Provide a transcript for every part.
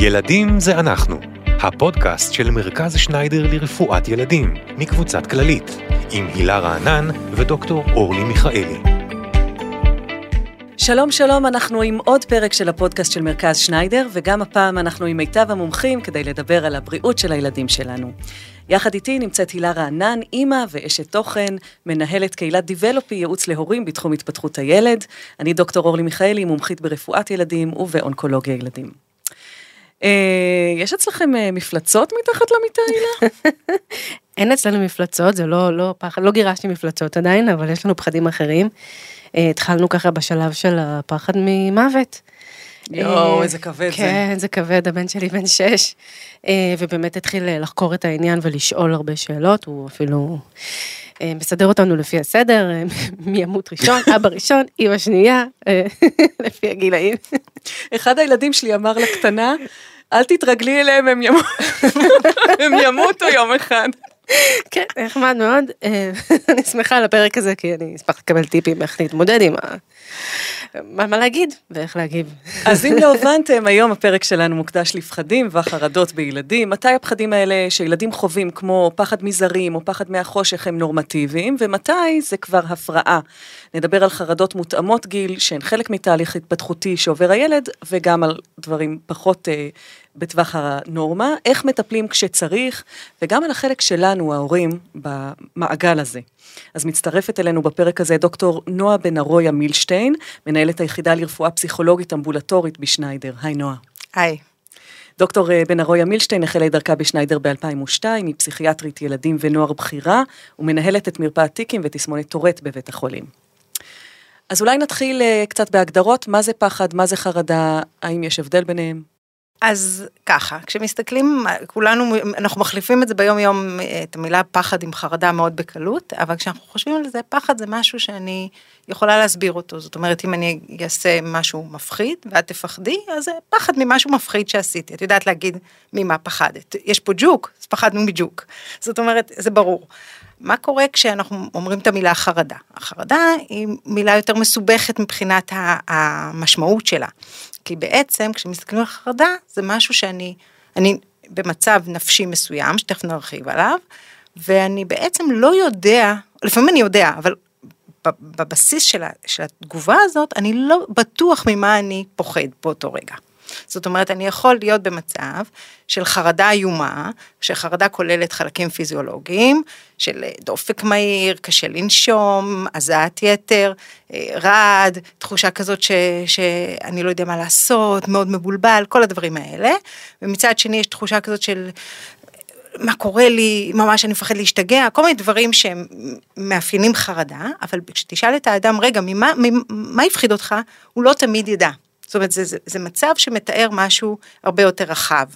ילדים זה אנחנו, הפודקאסט של מרכז שניידר לרפואת ילדים, מקבוצת כללית, עם הילה רענן ודוקטור אורלי מיכאלי. שלום שלום, אנחנו עם עוד פרק של הפודקאסט של מרכז שניידר, וגם הפעם אנחנו עם מיטב המומחים כדי לדבר על הבריאות של הילדים שלנו. יחד איתי נמצאת הילה רענן, אימא ואשת תוכן, מנהלת קהילת דיבלופי, ייעוץ להורים בתחום התפתחות הילד. אני דוקטור אורלי מיכאלי, מומחית ברפואת ילדים ובאונקולוגיה ילדים. אה, יש אצלכם אה, מפלצות מתחת למיטה, הילה? אין אצלנו מפלצות, זה לא, לא פחד, לא גירשתי מפלצות עדיין, אבל יש לנו פחדים אחרים. אה, התחלנו ככה בשלב של הפחד ממוות. יואו, איזה כבד זה. כן, זה כבד, הבן שלי בן שש, ובאמת התחיל לחקור את העניין ולשאול הרבה שאלות, הוא אפילו מסדר אותנו לפי הסדר, מי ימות ראשון, אבא ראשון, אמא שנייה, לפי הגילאים. אחד הילדים שלי אמר לקטנה, אל תתרגלי אליהם, הם, ימות, הם ימותו יום אחד. כן, נחמד מאוד. אה, אני שמחה על הפרק הזה, כי אני אשמח לקבל טיפים איך להתמודד עם ה... מה, להגיד ואיך להגיב. אז אם לא הבנתם, היום הפרק שלנו מוקדש לפחדים והחרדות בילדים. מתי הפחדים האלה שילדים חווים, כמו פחד מזרים או פחד מהחושך, הם נורמטיביים, ומתי זה כבר הפרעה. נדבר על חרדות מותאמות גיל, שהן חלק מתהליך התפתחותי שעובר הילד, וגם על דברים פחות אה, בטווח הנורמה, איך מטפלים כשצריך, וגם על החלק שלנו, ההורים, במעגל הזה. אז מצטרפת אלינו בפרק הזה דוקטור נועה בן ארויה מילשטיין, מנהלת היחידה לרפואה פסיכולוגית אמבולטורית בשניידר. היי נועה. היי. דוקטור אה, בן ארויה מילשטיין החלה את דרכה בשניידר ב-2002, היא פסיכיאטרית ילדים ונוער בכירה, ומנהלת את מרפאת טיקים ותסמונת טורט בבית החולים. אז אולי נתחיל אה, קצת בהגדרות, מה זה פחד, מה זה חרדה, האם יש הבדל ביניהם? אז ככה, כשמסתכלים, כולנו, אנחנו מחליפים את זה ביום יום, את המילה פחד עם חרדה מאוד בקלות, אבל כשאנחנו חושבים על זה, פחד זה משהו שאני יכולה להסביר אותו. זאת אומרת, אם אני אעשה משהו מפחיד ואת תפחדי, אז זה פחד ממשהו מפחיד שעשיתי. את יודעת להגיד ממה פחדת. יש פה ג'וק, אז פחדנו מג'וק. זאת אומרת, זה ברור. מה קורה כשאנחנו אומרים את המילה חרדה? החרדה היא מילה יותר מסובכת מבחינת המשמעות שלה. כי בעצם כשמסתכלים על חרדה זה משהו שאני, אני במצב נפשי מסוים, שתכף נרחיב עליו, ואני בעצם לא יודע, לפעמים אני יודע, אבל בבסיס של, התגובה הזאת, אני לא בטוח ממה אני פוחד באותו רגע. זאת אומרת, אני יכול להיות במצב של חרדה איומה, שחרדה כוללת חלקים פיזיולוגיים, של דופק מהיר, קשה לנשום, הזעת יתר, אה, רעד, תחושה כזאת ש, שאני לא יודע מה לעשות, מאוד מבולבל, כל הדברים האלה. ומצד שני יש תחושה כזאת של מה קורה לי, ממש אני מפחד להשתגע, כל מיני דברים שהם מאפיינים חרדה, אבל כשתשאל את האדם, רגע, ממה, ממה הפחיד אותך? הוא לא תמיד ידע. זאת אומרת, זה, זה, זה מצב שמתאר משהו הרבה יותר רחב.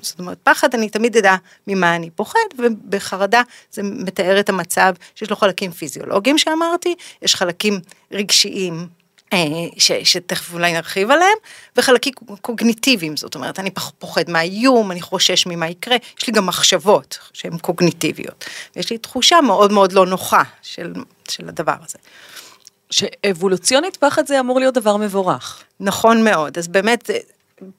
זאת אומרת, פחד אני תמיד אדע ממה אני פוחד, ובחרדה זה מתאר את המצב שיש לו חלקים פיזיולוגיים שאמרתי, יש חלקים רגשיים אה, ש, שתכף אולי נרחיב עליהם, וחלקים קוגניטיביים, זאת אומרת, אני פוחד מהאיום, אני חושש ממה יקרה, יש לי גם מחשבות שהן קוגניטיביות, ויש לי תחושה מאוד מאוד לא נוחה של, של הדבר הזה. שאבולוציונית פחד זה אמור להיות דבר מבורך. נכון מאוד, אז באמת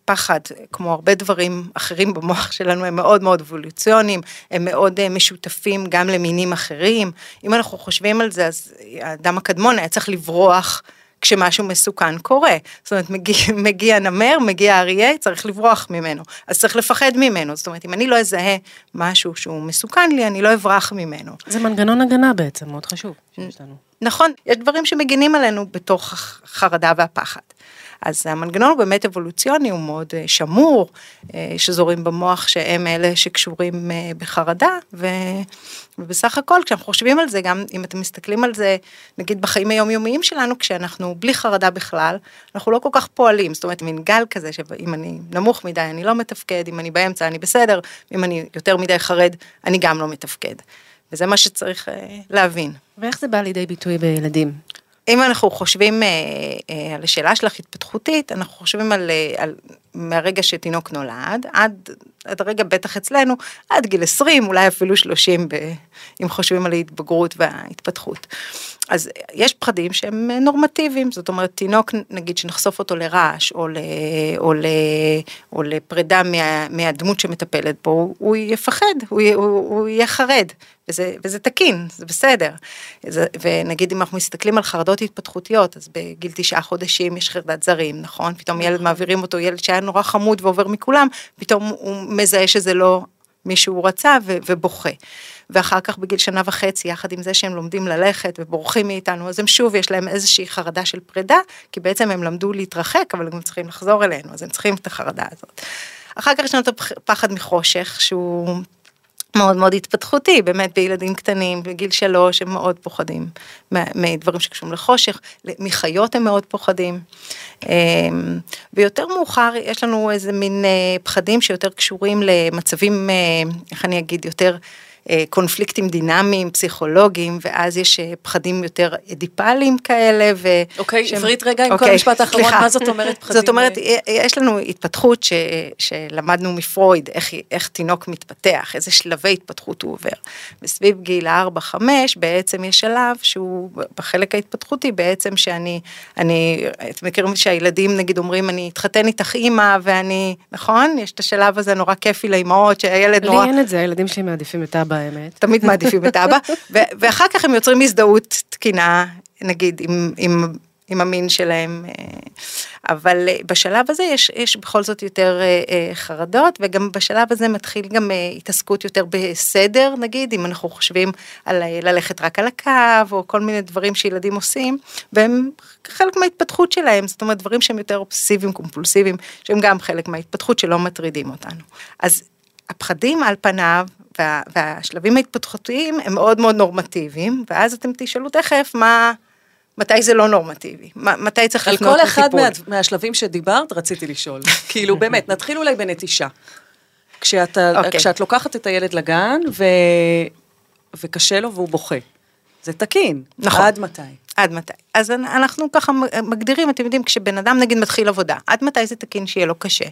פחד, כמו הרבה דברים אחרים במוח שלנו, הם מאוד מאוד אבולוציוניים, הם מאוד אה, משותפים גם למינים אחרים. אם אנחנו חושבים על זה, אז האדם הקדמון היה צריך לברוח. כשמשהו מסוכן קורה. זאת אומרת, מגיע, מגיע נמר, מגיע אריה, צריך לברוח ממנו. אז צריך לפחד ממנו. זאת אומרת, אם אני לא אזהה משהו שהוא מסוכן לי, אני לא אברח ממנו. זה מנגנון הגנה בעצם, מאוד חשוב שיש לנו. נכון, יש דברים שמגינים עלינו בתוך החרדה והפחד. אז המנגנון הוא באמת אבולוציוני, הוא מאוד אה, שמור, אה, שזורים במוח שהם אלה שקשורים אה, בחרדה, ו... ובסך הכל כשאנחנו חושבים על זה, גם אם אתם מסתכלים על זה, נגיד בחיים היומיומיים שלנו, כשאנחנו בלי חרדה בכלל, אנחנו לא כל כך פועלים, זאת אומרת מין גל כזה, שאם אני נמוך מדי אני לא מתפקד, אם אני באמצע אני בסדר, אם אני יותר מדי חרד אני גם לא מתפקד. וזה מה שצריך להבין. ואיך זה בא לידי ביטוי בילדים? אם אנחנו חושבים אה, אה, על השאלה שלך התפתחותית, אנחנו חושבים על, אה, על מהרגע שתינוק נולד, עד, עד הרגע בטח אצלנו, עד גיל 20, אולי אפילו 30 אם חושבים על ההתבגרות וההתפתחות. אז יש פחדים שהם נורמטיביים, זאת אומרת תינוק נגיד שנחשוף אותו לרעש או, ל, או, ל, או לפרידה מה, מהדמות שמטפלת בו, הוא יפחד, הוא, הוא, הוא יהיה חרד, וזה, וזה תקין, זה בסדר. זה, ונגיד אם אנחנו מסתכלים על חרדות התפתחותיות, אז בגיל תשעה חודשים יש חרדת זרים, נכון? פתאום ילד מעבירים אותו, ילד שהיה נורא חמוד ועובר מכולם, פתאום הוא מזהה שזה לא מי שהוא רצה ו, ובוכה. ואחר כך בגיל שנה וחצי, יחד עם זה שהם לומדים ללכת ובורחים מאיתנו, אז הם שוב, יש להם איזושהי חרדה של פרידה, כי בעצם הם למדו להתרחק, אבל הם צריכים לחזור אלינו, אז הם צריכים את החרדה הזאת. אחר כך יש לנו את הפחד מחושך, שהוא מאוד מאוד התפתחותי, באמת בילדים קטנים, בגיל שלוש הם מאוד פוחדים מדברים שקשורים לחושך, מחיות הם מאוד פוחדים. אמ, ויותר מאוחר יש לנו איזה מין אה, פחדים שיותר קשורים למצבים, אה, איך אני אגיד, יותר קונפליקטים דינמיים, פסיכולוגיים, ואז יש אה, פחדים יותר אדיפליים כאלה. ו... אוקיי, שהם... עברית רגע עם אוקיי, כל המשפט האחרון, מה זאת אומרת פחדים? זאת אומרת, אה? יש לנו התפתחות ש... שלמדנו מפרויד, איך, איך תינוק מתפתח, איזה שלבי התפתחות הוא עובר. וסביב גיל 4-5 בעצם יש שלב שהוא בחלק ההתפתחותי בעצם שאני, אני, אתם מכירים שהילדים נגיד אומרים אני אתחתן איתך אימא ואני, נכון? יש את השלב הזה נורא כיפי לאימהות שהילד נורא... לי אין את זה, הילדים שלי מעדיפים את אבא באמת. תמיד מעדיפים את אבא, ואחר כך הם יוצרים הזדהות תקינה, נגיד, עם, עם, עם המין שלהם, אה, אבל אה, בשלב הזה יש, יש בכל זאת יותר אה, חרדות, וגם בשלב הזה מתחיל גם התעסקות יותר בסדר, נגיד, אם אנחנו חושבים על ללכת רק על הקו, או כל מיני דברים שילדים עושים, והם חלק מההתפתחות שלהם, זאת אומרת, דברים שהם יותר אובססיביים, קומפולסיביים, שהם גם חלק מההתפתחות שלא מטרידים אותנו. אז הפחדים על פניו וה, והשלבים ההתפתחותיים הם מאוד מאוד נורמטיביים, ואז אתם תשאלו תכף מה, מתי זה לא נורמטיבי, מתי צריך לפנות לטיפול. על כל אחד מה, מהשלבים שדיברת רציתי לשאול, כאילו באמת, נתחיל אולי בנטישה. כשאתה, okay. אוקיי. כשאת לוקחת את הילד לגן ו... וקשה לו והוא בוכה, זה תקין, נכון. עד מתי? עד מתי? אז אנחנו ככה מגדירים, אתם יודעים, כשבן אדם נגיד מתחיל עבודה, עד מתי זה תקין שיהיה לו קשה?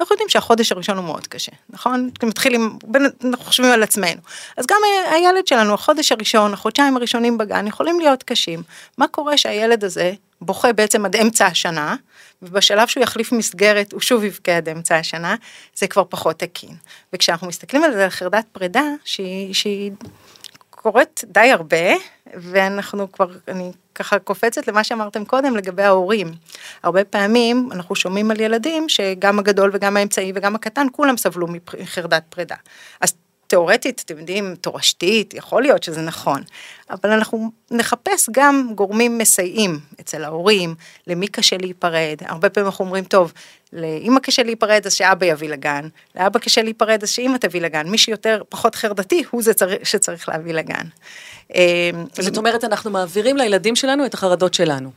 אנחנו יודעים שהחודש הראשון הוא מאוד קשה, נכון? מתחילים, אנחנו חושבים על עצמנו. אז גם הילד שלנו, החודש הראשון, החודשיים הראשונים בגן, יכולים להיות קשים. מה קורה שהילד הזה בוכה בעצם עד אמצע השנה, ובשלב שהוא יחליף מסגרת הוא שוב יבכה עד אמצע השנה, זה כבר פחות תקין. וכשאנחנו מסתכלים על זה, על חרדת פרידה, שהיא, שהיא קורית די הרבה, ואנחנו כבר, אני ככה קופצת למה שאמרתם קודם לגבי ההורים. הרבה פעמים אנחנו שומעים על ילדים שגם הגדול וגם האמצעי וגם הקטן כולם סבלו מחרדת פרידה. אז תיאורטית, אתם יודעים, תורשתית, יכול להיות שזה נכון, אבל אנחנו נחפש גם גורמים מסייעים אצל ההורים, למי קשה להיפרד, הרבה פעמים אנחנו אומרים, טוב, לאמא קשה להיפרד אז שאבא יביא לגן, לאבא קשה להיפרד אז שאמא תביא לגן, מי שיותר פחות חרדתי הוא זה שצריך להביא לגן. אה, זאת אומרת, אנחנו מעבירים לילדים שלנו את החרדות שלנו.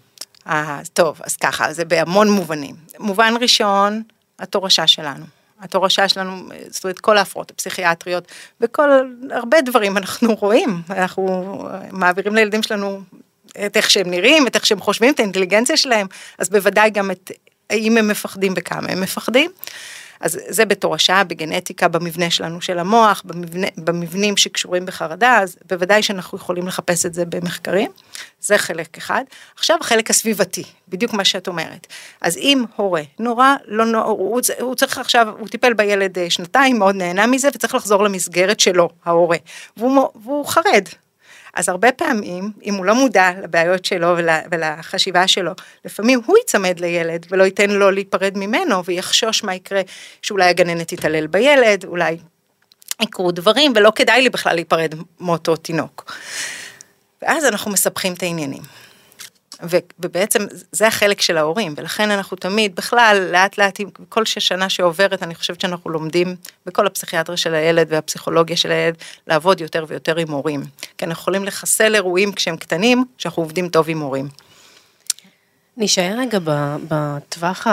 אה, טוב, אז ככה, זה בהמון מובנים. מובן ראשון, התורשה שלנו. התורשה שלנו, זאת אומרת כל ההפרעות הפסיכיאטריות וכל, הרבה דברים אנחנו רואים, אנחנו מעבירים לילדים שלנו את איך שהם נראים, את איך שהם חושבים, את האינטליגנציה שלהם, אז בוודאי גם את האם הם מפחדים וכמה הם מפחדים. אז זה בתורשה, בגנטיקה, במבנה שלנו של המוח, במבנה, במבנים שקשורים בחרדה, אז בוודאי שאנחנו יכולים לחפש את זה במחקרים, זה חלק אחד. עכשיו החלק הסביבתי, בדיוק מה שאת אומרת. אז אם הורה נורא, לא נורא, הוא, הוא צריך עכשיו, הוא טיפל בילד אה, שנתיים, מאוד נהנה מזה, וצריך לחזור למסגרת שלו, ההורה, והוא, והוא חרד, אז הרבה פעמים, אם הוא לא מודע לבעיות שלו ול, ולחשיבה שלו, לפעמים הוא ייצמד לילד ולא ייתן לו להיפרד ממנו ויחשוש מה יקרה, שאולי הגננת תתעלל בילד, אולי יקרו דברים ולא כדאי לי בכלל להיפרד מאותו תינוק. ואז אנחנו מספחים את העניינים. ובעצם זה החלק של ההורים, ולכן אנחנו תמיד, בכלל, לאט לאט, עם כל שנה שעוברת, אני חושבת שאנחנו לומדים בכל הפסיכיאטריה של הילד והפסיכולוגיה של הילד, לעבוד יותר ויותר עם הורים. כי אנחנו יכולים לחסל אירועים כשהם קטנים, שאנחנו עובדים טוב עם הורים. נשאר רגע בטווח,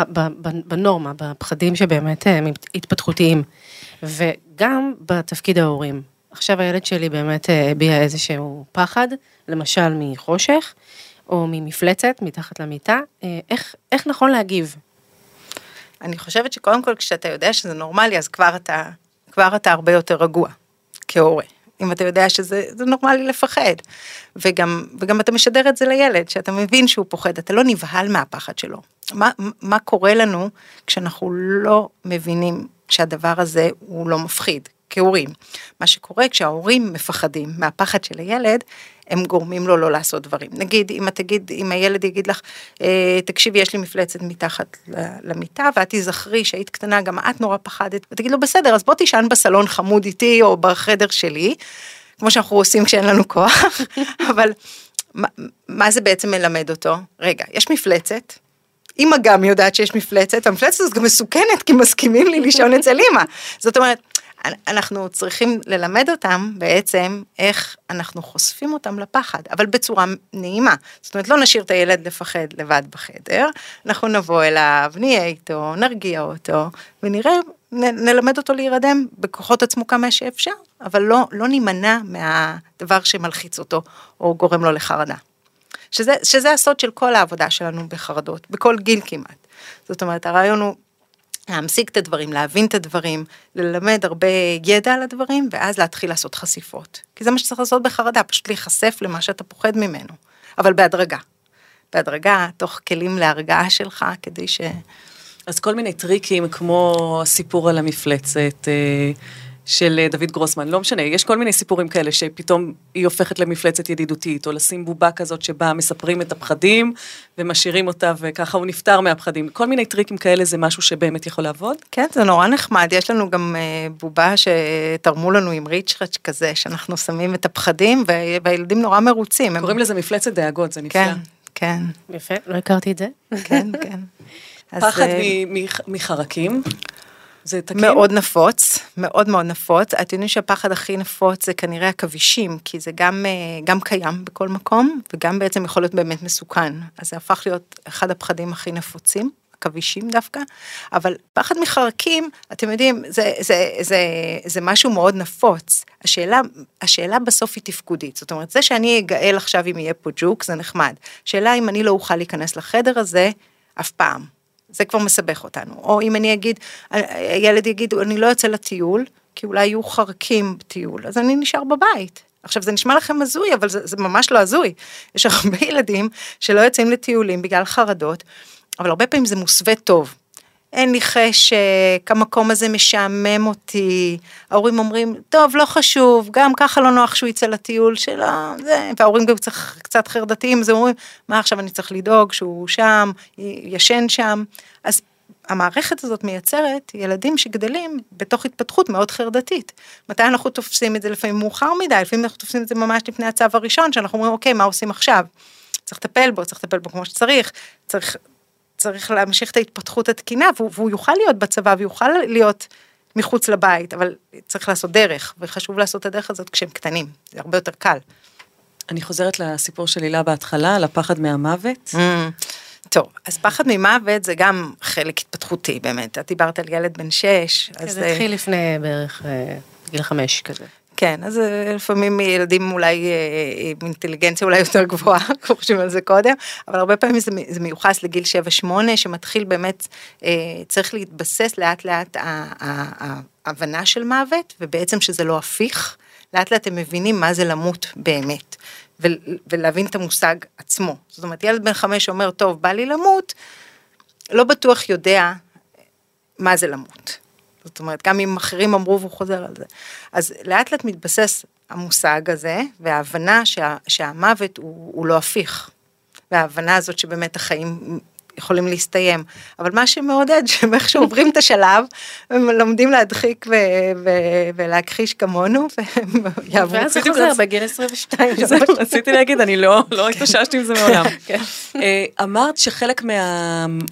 בנורמה, בפחדים שבאמת הם אה, התפתחותיים, וגם בתפקיד ההורים. עכשיו הילד שלי באמת אה, הביע איזשהו פחד, למשל מחושך, או ממפלצת מתחת למיטה, אה, איך, איך נכון להגיב? אני חושבת שקודם כל כשאתה יודע שזה נורמלי, אז כבר אתה, כבר אתה הרבה יותר רגוע כהורה. אם אתה יודע שזה זה נורמלי לפחד. וגם, וגם אתה משדר את זה לילד, שאתה מבין שהוא פוחד, אתה לא נבהל מהפחד שלו. מה, מה קורה לנו כשאנחנו לא מבינים שהדבר הזה הוא לא מפחיד, כהורים. מה שקורה כשההורים מפחדים מהפחד של הילד, הם גורמים לו לא לעשות דברים. נגיד, אם תגיד, אם הילד יגיד לך, אה, תקשיבי, יש לי מפלצת מתחת למיטה, ואת תיזכרי שהיית קטנה, גם את נורא פחדת, ותגיד לו, בסדר, אז בוא תישן בסלון חמוד איתי, או בחדר שלי, כמו שאנחנו עושים כשאין לנו כוח, אבל מה, מה זה בעצם מלמד אותו? רגע, יש מפלצת, אמא גם יודעת שיש מפלצת, והמפלצת הזאת גם מסוכנת, כי מסכימים לי לישון אצל אמא. זאת אומרת, אנחנו צריכים ללמד אותם בעצם איך אנחנו חושפים אותם לפחד, אבל בצורה נעימה. זאת אומרת, לא נשאיר את הילד לפחד לבד בחדר, אנחנו נבוא אליו, נהיה איתו, נרגיע אותו, ונראה, נ, נלמד אותו להירדם בכוחות עצמו כמה שאפשר, אבל לא, לא נימנע מהדבר שמלחיץ אותו, או גורם לו לחרדה. שזה, שזה הסוד של כל העבודה שלנו בחרדות, בכל גיל כמעט. זאת אומרת, הרעיון הוא להמשיג את הדברים, להבין את הדברים, ללמד הרבה ידע על הדברים, ואז להתחיל לעשות חשיפות. כי זה מה שצריך לעשות בחרדה, פשוט להיחשף למה שאתה פוחד ממנו, אבל בהדרגה. בהדרגה, תוך כלים להרגעה שלך, כדי ש... אז כל מיני טריקים, כמו הסיפור על המפלצת, אה, של אה, דוד גרוסמן, לא משנה, יש כל מיני סיפורים כאלה שפתאום היא הופכת למפלצת ידידותית, או לשים בובה כזאת שבה מספרים את הפחדים ומשאירים אותה וככה הוא נפטר מהפחדים. כל מיני טריקים כאלה זה משהו שבאמת יכול לעבוד? כן, זה נורא נחמד, יש לנו גם אה, בובה שתרמו לנו עם ריצ'רץ' כזה, שאנחנו שמים את הפחדים והילדים נורא מרוצים. קוראים הם... לזה מפלצת דאגות, זה נפלא. כן, כן. יפה, לא הכרתי את זה. כן, כן. פחד אז... מחרקים. זה תקין? מאוד נפוץ, מאוד מאוד נפוץ. אתם יודעים שהפחד הכי נפוץ זה כנראה עכבישים, כי זה גם, אה, גם קיים בכל מקום, וגם בעצם יכול להיות באמת מסוכן. אז זה הפך להיות אחד הפחדים הכי נפוצים. עכבישים דווקא, אבל פחד מחרקים, אתם יודעים, זה, זה, זה, זה משהו מאוד נפוץ. השאלה, השאלה בסוף היא תפקודית, זאת אומרת, זה שאני אגאל עכשיו אם יהיה פה ג'וק, זה נחמד. שאלה אם אני לא אוכל להיכנס לחדר הזה, אף פעם. זה כבר מסבך אותנו. או אם אני אגיד, הילד יגיד, אני לא יוצא לטיול, כי אולי יהיו חרקים בטיול, אז אני נשאר בבית. עכשיו זה נשמע לכם הזוי, אבל זה, זה ממש לא הזוי. יש הרבה ילדים שלא יוצאים לטיולים בגלל חרדות, אבל הרבה פעמים זה מוסווה טוב. אין לי חשק, המקום הזה משעמם אותי, ההורים אומרים, טוב, לא חשוב, גם ככה לא נוח שהוא יצא לטיול שלו, זה, וההורים גם קצת, קצת חרדתיים, אז אומרים, מה עכשיו אני צריך לדאוג שהוא שם, ישן שם, אז המערכת הזאת מייצרת ילדים שגדלים בתוך התפתחות מאוד חרדתית. מתי אנחנו תופסים את זה לפעמים מאוחר מדי, לפעמים אנחנו תופסים את זה ממש לפני הצו הראשון, שאנחנו אומרים, אוקיי, מה עושים עכשיו? צריך לטפל בו, צריך לטפל בו כמו שצריך, צריך צריך להמשיך את ההתפתחות התקינה, והוא, והוא יוכל להיות בצבא ויוכל להיות מחוץ לבית, אבל צריך לעשות דרך, וחשוב לעשות את הדרך הזאת כשהם קטנים, זה הרבה יותר קל. אני חוזרת לסיפור של הילה בהתחלה, על הפחד מהמוות. Mm, טוב, אז פחד ממוות זה גם חלק התפתחותי באמת, את דיברת על ילד בן שש. כן, זה התחיל לפני בערך אה, גיל חמש כזה. כן, אז אה, לפעמים ילדים אולי אה, עם אינטליגנציה אולי יותר גבוהה, חושבים על זה קודם, אבל הרבה פעמים זה, זה מיוחס לגיל 7-8, שמתחיל באמת, אה, צריך להתבסס לאט לאט ההבנה של מוות, ובעצם שזה לא הפיך, לאט לאט הם מבינים מה זה למות באמת, ולהבין את המושג עצמו. זאת אומרת, ילד בן חמש אומר, טוב, בא לי למות, לא בטוח יודע מה זה למות. זאת אומרת, גם אם אחרים אמרו והוא חוזר על זה. אז לאט לאט מתבסס המושג הזה, וההבנה שה, שהמוות הוא, הוא לא הפיך. וההבנה הזאת שבאמת החיים יכולים להסתיים. אבל מה שמעודד, שהם איכשהו עוברים את השלב, הם לומדים להדחיק ו- ו- ולהכחיש כמונו, והם יעברו. ואז זה חוזר בגיל 22. רציתי להגיד, אני לא, לא התאוששתי עם זה מעולם. כן. אה, אמרת שחלק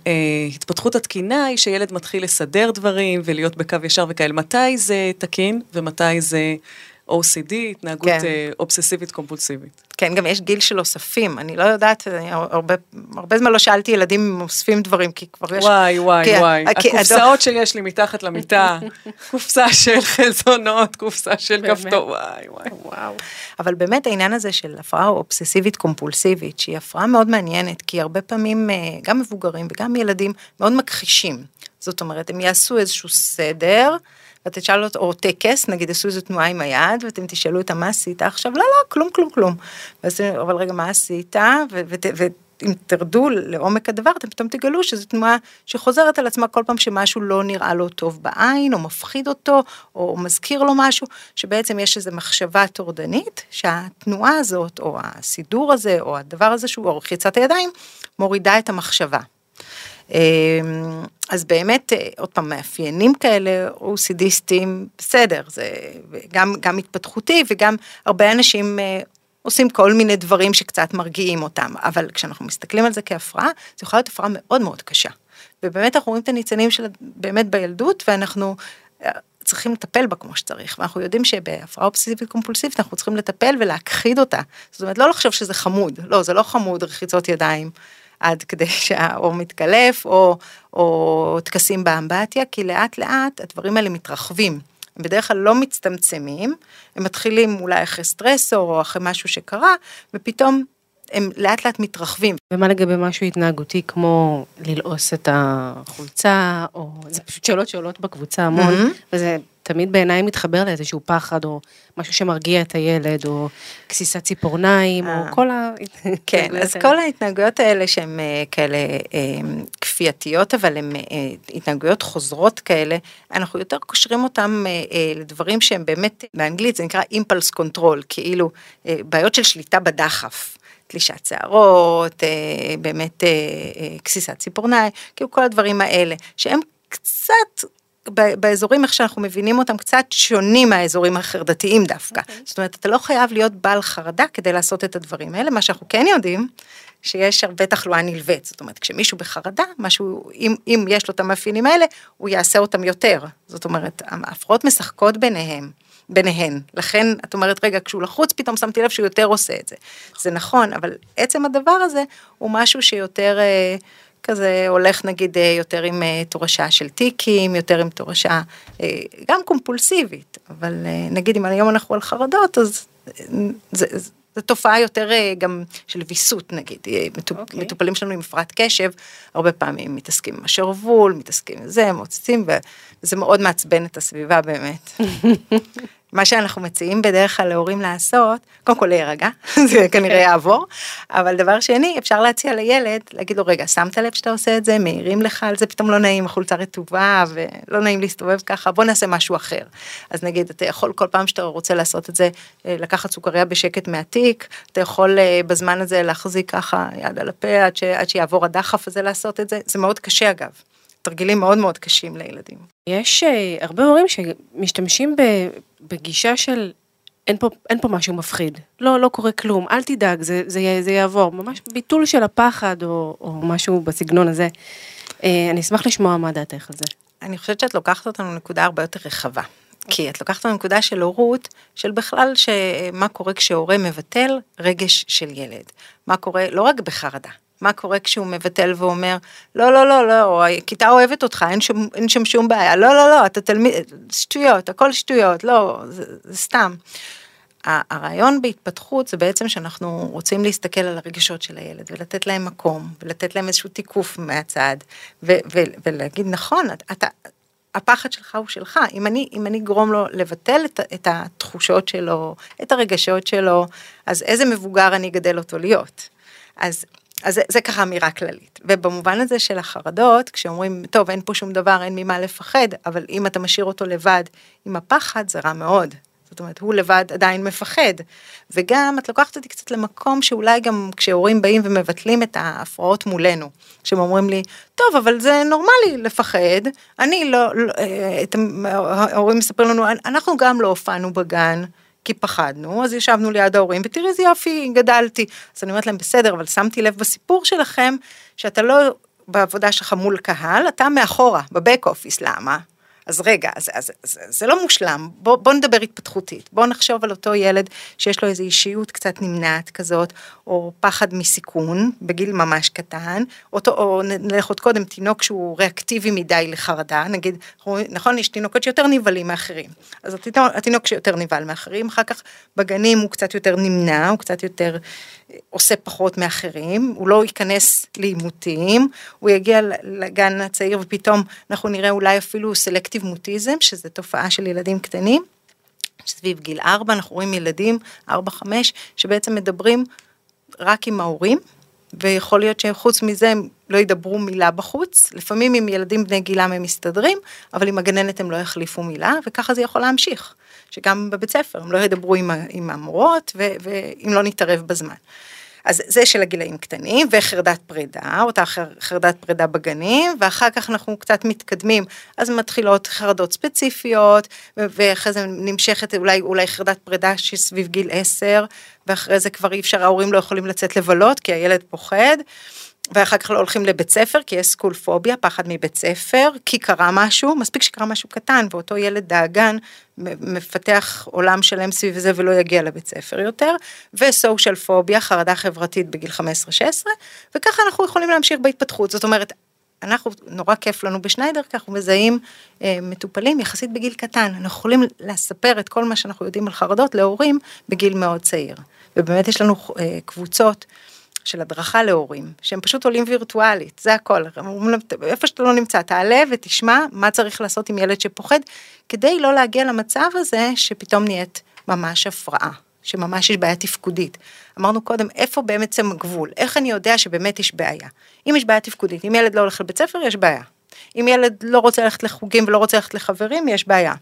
מההתפתחות התקינה היא שילד מתחיל לסדר דברים ולהיות בקו ישר וכאלה. מתי זה תקין ומתי זה... OCD, התנהגות כן. אה, אובססיבית קומפולסיבית. כן, גם יש גיל של אוספים, אני לא יודעת, הרבה, הרבה זמן לא שאלתי ילדים אם אוספים דברים, כי כבר יש... וואי, וואי, כי, וואי, כי הקופסאות הדוח... שיש לי מתחת למיטה, קופסה של חלזונות, קופסה של כפתור, וואי, וואי. וואו. אבל באמת העניין הזה של הפרעה אובססיבית קומפולסיבית, שהיא הפרעה מאוד מעניינת, כי הרבה פעמים אה, גם מבוגרים וגם ילדים מאוד מכחישים. זאת אומרת, הם יעשו איזשהו סדר, ואתה תשאל אותו, או טקס, נגיד עשו איזו תנועה עם היד, ואתם תשאלו אותה מה עשית עכשיו, לא, לא, כלום, כלום, כלום. ואז, אבל רגע, מה עשית? ואם תרדו לעומק הדבר, אתם פתאום תגלו שזו תנועה שחוזרת על עצמה כל פעם שמשהו לא נראה לו טוב בעין, או מפחיד אותו, או מזכיר לו משהו, שבעצם יש איזו מחשבה טורדנית, שהתנועה הזאת, או הסידור הזה, או הדבר הזה שהוא, או רחיצת הידיים, מורידה את המחשבה. אמ, אז באמת, אה, עוד פעם, מאפיינים כאלה, אוסידיסטים, בסדר, זה גם, גם התפתחותי וגם הרבה אנשים אה, עושים כל מיני דברים שקצת מרגיעים אותם, אבל כשאנחנו מסתכלים על זה כהפרעה, זה יכול להיות הפרעה מאוד מאוד קשה. ובאמת אנחנו רואים את הניצנים שלה באמת בילדות, ואנחנו אה, צריכים לטפל בה כמו שצריך, ואנחנו יודעים שבהפרעה אובססיבית קומפולסיבית אנחנו צריכים לטפל ולהכחיד אותה. זאת אומרת, לא לחשוב שזה חמוד, לא, זה לא חמוד, רחיצות ידיים. עד כדי שהאור מתקלף, או, או טקסים באמבטיה, כי לאט לאט הדברים האלה מתרחבים. הם בדרך כלל לא מצטמצמים, הם מתחילים אולי אחרי סטרסור או אחרי משהו שקרה, ופתאום הם לאט לאט מתרחבים. ומה לגבי משהו התנהגותי כמו ללעוס את החולצה, או זה פשוט שאלות שעולות בקבוצה המון, mm-hmm. וזה תמיד בעיניי מתחבר לאיזשהו פחד, או משהו שמרגיע את הילד, או כסיסת ציפורניים, או אה. כל ה... כן, אז כל ההתנהגויות האלה שהן אה, כאלה אה, כפייתיות, אבל הן התנהגויות חוזרות כאלה, אנחנו יותר קושרים אותם לדברים שהם באמת, באנגלית זה נקרא impulse control, כאילו בעיות של שליטה בדחף. תלישת שערות, באמת גסיסת ציפורניים, כאילו כל הדברים האלה, שהם קצת באזורים איך שאנחנו מבינים אותם קצת שונים מהאזורים החרדתיים דווקא. Okay. אוקיי. זאת אומרת, אתה לא חייב להיות בעל חרדה כדי לעשות את הדברים האלה, מה שאנחנו כן יודעים, שיש הרבה תחלואה נלווית, זאת אומרת, כשמישהו בחרדה, משהו, אם, אם יש לו את המאפיינים האלה, הוא יעשה אותם יותר. זאת אומרת, ההפרעות משחקות ביניהם. ביניהן. לכן את אומרת, רגע, כשהוא לחוץ, פתאום שמתי לב שהוא יותר עושה את זה. זה נכון, אבל עצם הדבר הזה הוא משהו שיותר... אה, כזה הולך נגיד אה, יותר עם אה, תורשה של טיקים, יותר עם תורשה אה, גם קומפולסיבית, אבל נגיד אם היום אנחנו על חרדות, אז זה, זו תופעה יותר גם של ויסות נגיד, okay. אוקיי. מטופלים שלנו עם הפרעת קשב, הרבה פעמים מתעסקים עם השרוול, מתעסקים עם זה, מוצצים, וזה מאוד מעצבן את הסביבה באמת. מה שאנחנו מציעים בדרך כלל להורים לעשות, קודם כל להירגע, זה כנראה כן. יעבור, אבל דבר שני, אפשר להציע לילד, להגיד לו, רגע, שמת לב שאתה עושה את זה, מעירים לך על זה, פתאום לא נעים, החולצה רטובה, ולא נעים להסתובב ככה, בוא נעשה משהו אחר. אז נגיד, אתה יכול כל פעם שאתה רוצה לעשות את זה, אה, לקחת סוכריה בשקט מהתיק, אתה יכול אה, בזמן הזה להחזיק ככה יד על הפה, עד, ש, עד שיעבור הדחף הזה לעשות את זה, זה מאוד קשה אגב. תרגילים מאוד מאוד קשים לילדים. יש uh, הרבה הורים שמשתמשים בגישה של אין פה, אין פה משהו מפחיד, לא, לא קורה כלום, אל תדאג, זה, זה, זה יעבור, ממש ביטול של הפחד או, או משהו בסגנון הזה. Uh, אני אשמח לשמוע מה דעתך על זה. אני חושבת שאת לוקחת אותנו לנקודה הרבה יותר רחבה. כי את לוקחת אותנו לנקודה של הורות, של בכלל שמה קורה כשהורה מבטל רגש של ילד. מה קורה לא רק בחרדה, מה קורה כשהוא מבטל ואומר, לא, לא, לא, לא, הכיתה אוהבת אותך, אין שם, אין שם שום בעיה, לא, לא, לא, אתה תלמיד, שטויות, הכל שטויות, לא, זה, זה סתם. הרעיון בהתפתחות זה בעצם שאנחנו רוצים להסתכל על הרגשות של הילד ולתת להם מקום ולתת להם איזשהו תיקוף מהצד ו- ו- ולהגיד נכון אתה הפחד שלך הוא שלך אם אני אם אני גרום לו לבטל את, את התחושות שלו את הרגשות שלו אז איזה מבוגר אני אגדל אותו להיות. אז אז זה, זה ככה אמירה כללית. ובמובן הזה של החרדות, כשאומרים, טוב, אין פה שום דבר, אין ממה לפחד, אבל אם אתה משאיר אותו לבד עם הפחד, זה רע מאוד. זאת אומרת, הוא לבד עדיין מפחד. וגם, את לוקחת אותי קצת למקום שאולי גם כשהורים באים ומבטלים את ההפרעות מולנו, שהם אומרים לי, טוב, אבל זה נורמלי לפחד, אני לא, לא אה, אתם, ההורים מספרים לנו, אנחנו גם לא הופענו בגן. כי פחדנו, אז ישבנו ליד ההורים, ותראי איזה יופי, גדלתי. אז אני אומרת להם, בסדר, אבל שמתי לב בסיפור שלכם, שאתה לא בעבודה שלך מול קהל, אתה מאחורה, בבק אופיס, למה? אז רגע, אז, אז, אז, זה לא מושלם, בוא, בוא נדבר התפתחותית, בוא נחשוב על אותו ילד שיש לו איזו אישיות קצת נמנעת כזאת, או פחד מסיכון, בגיל ממש קטן, אותו, או נלך עוד קודם, תינוק שהוא ריאקטיבי מדי לחרדה, נגיד, נכון, יש תינוקות שיותר נבהלים מאחרים, אז התינוק, התינוק שיותר נבהל מאחרים, אחר כך בגנים הוא קצת יותר נמנע, הוא קצת יותר אה, עושה פחות מאחרים, הוא לא ייכנס לעימותים, הוא יגיע לגן הצעיר ופתאום אנחנו נראה אולי אפילו סלקטיב מוטיזם, שזה תופעה של ילדים קטנים. סביב גיל 4 אנחנו רואים ילדים 4-5 שבעצם מדברים רק עם ההורים ויכול להיות שחוץ מזה הם לא ידברו מילה בחוץ, לפעמים עם ילדים בני גילם הם מסתדרים, אבל עם הגננת הם לא יחליפו מילה, וככה זה יכול להמשיך, שגם בבית ספר הם לא ידברו עם, עם המורות, ואם לא נתערב בזמן. אז זה של הגילאים קטנים, וחרדת פרידה, אותה חרדת פרידה בגנים, ואחר כך אנחנו קצת מתקדמים, אז מתחילות חרדות ספציפיות, ואחרי זה נמשכת אולי, אולי חרדת פרידה שסביב גיל 10, ואחרי זה כבר אי אפשר, ההורים לא יכולים לצאת לבלות, כי הילד פוחד. ואחר כך לא הולכים לבית ספר, כי יש סקול פוביה, פחד מבית ספר, כי קרה משהו, מספיק שקרה משהו קטן, ואותו ילד דאגן מפתח עולם שלם סביב זה ולא יגיע לבית ספר יותר, וסושיאל פוביה, חרדה חברתית בגיל 15-16, וככה אנחנו יכולים להמשיך בהתפתחות. זאת אומרת, אנחנו, נורא כיף לנו בשניידר, כי אנחנו מזהים אה, מטופלים יחסית בגיל קטן. אנחנו יכולים לספר את כל מה שאנחנו יודעים על חרדות להורים בגיל מאוד צעיר. ובאמת יש לנו אה, קבוצות. של הדרכה להורים, שהם פשוט עולים וירטואלית, זה הכל. איפה שאתה לא נמצא, תעלה ותשמע מה צריך לעשות עם ילד שפוחד, כדי לא להגיע למצב הזה שפתאום נהיית ממש הפרעה. שממש יש בעיה תפקודית. אמרנו קודם, איפה זה הגבול? איך אני יודע שבאמת יש בעיה? אם יש בעיה תפקודית, אם ילד לא הולך לבית ספר, יש בעיה. אם ילד לא רוצה ללכת לחוגים ולא רוצה ללכת לחברים, יש בעיה.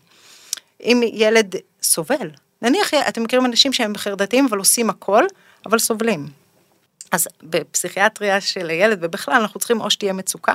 אם ילד סובל, נניח, אתם מכירים אנשים שהם חרדתיים אבל עושים הכל, אבל סובלים. אז בפסיכיאטריה של הילד ובכלל אנחנו צריכים או שתהיה מצוקה,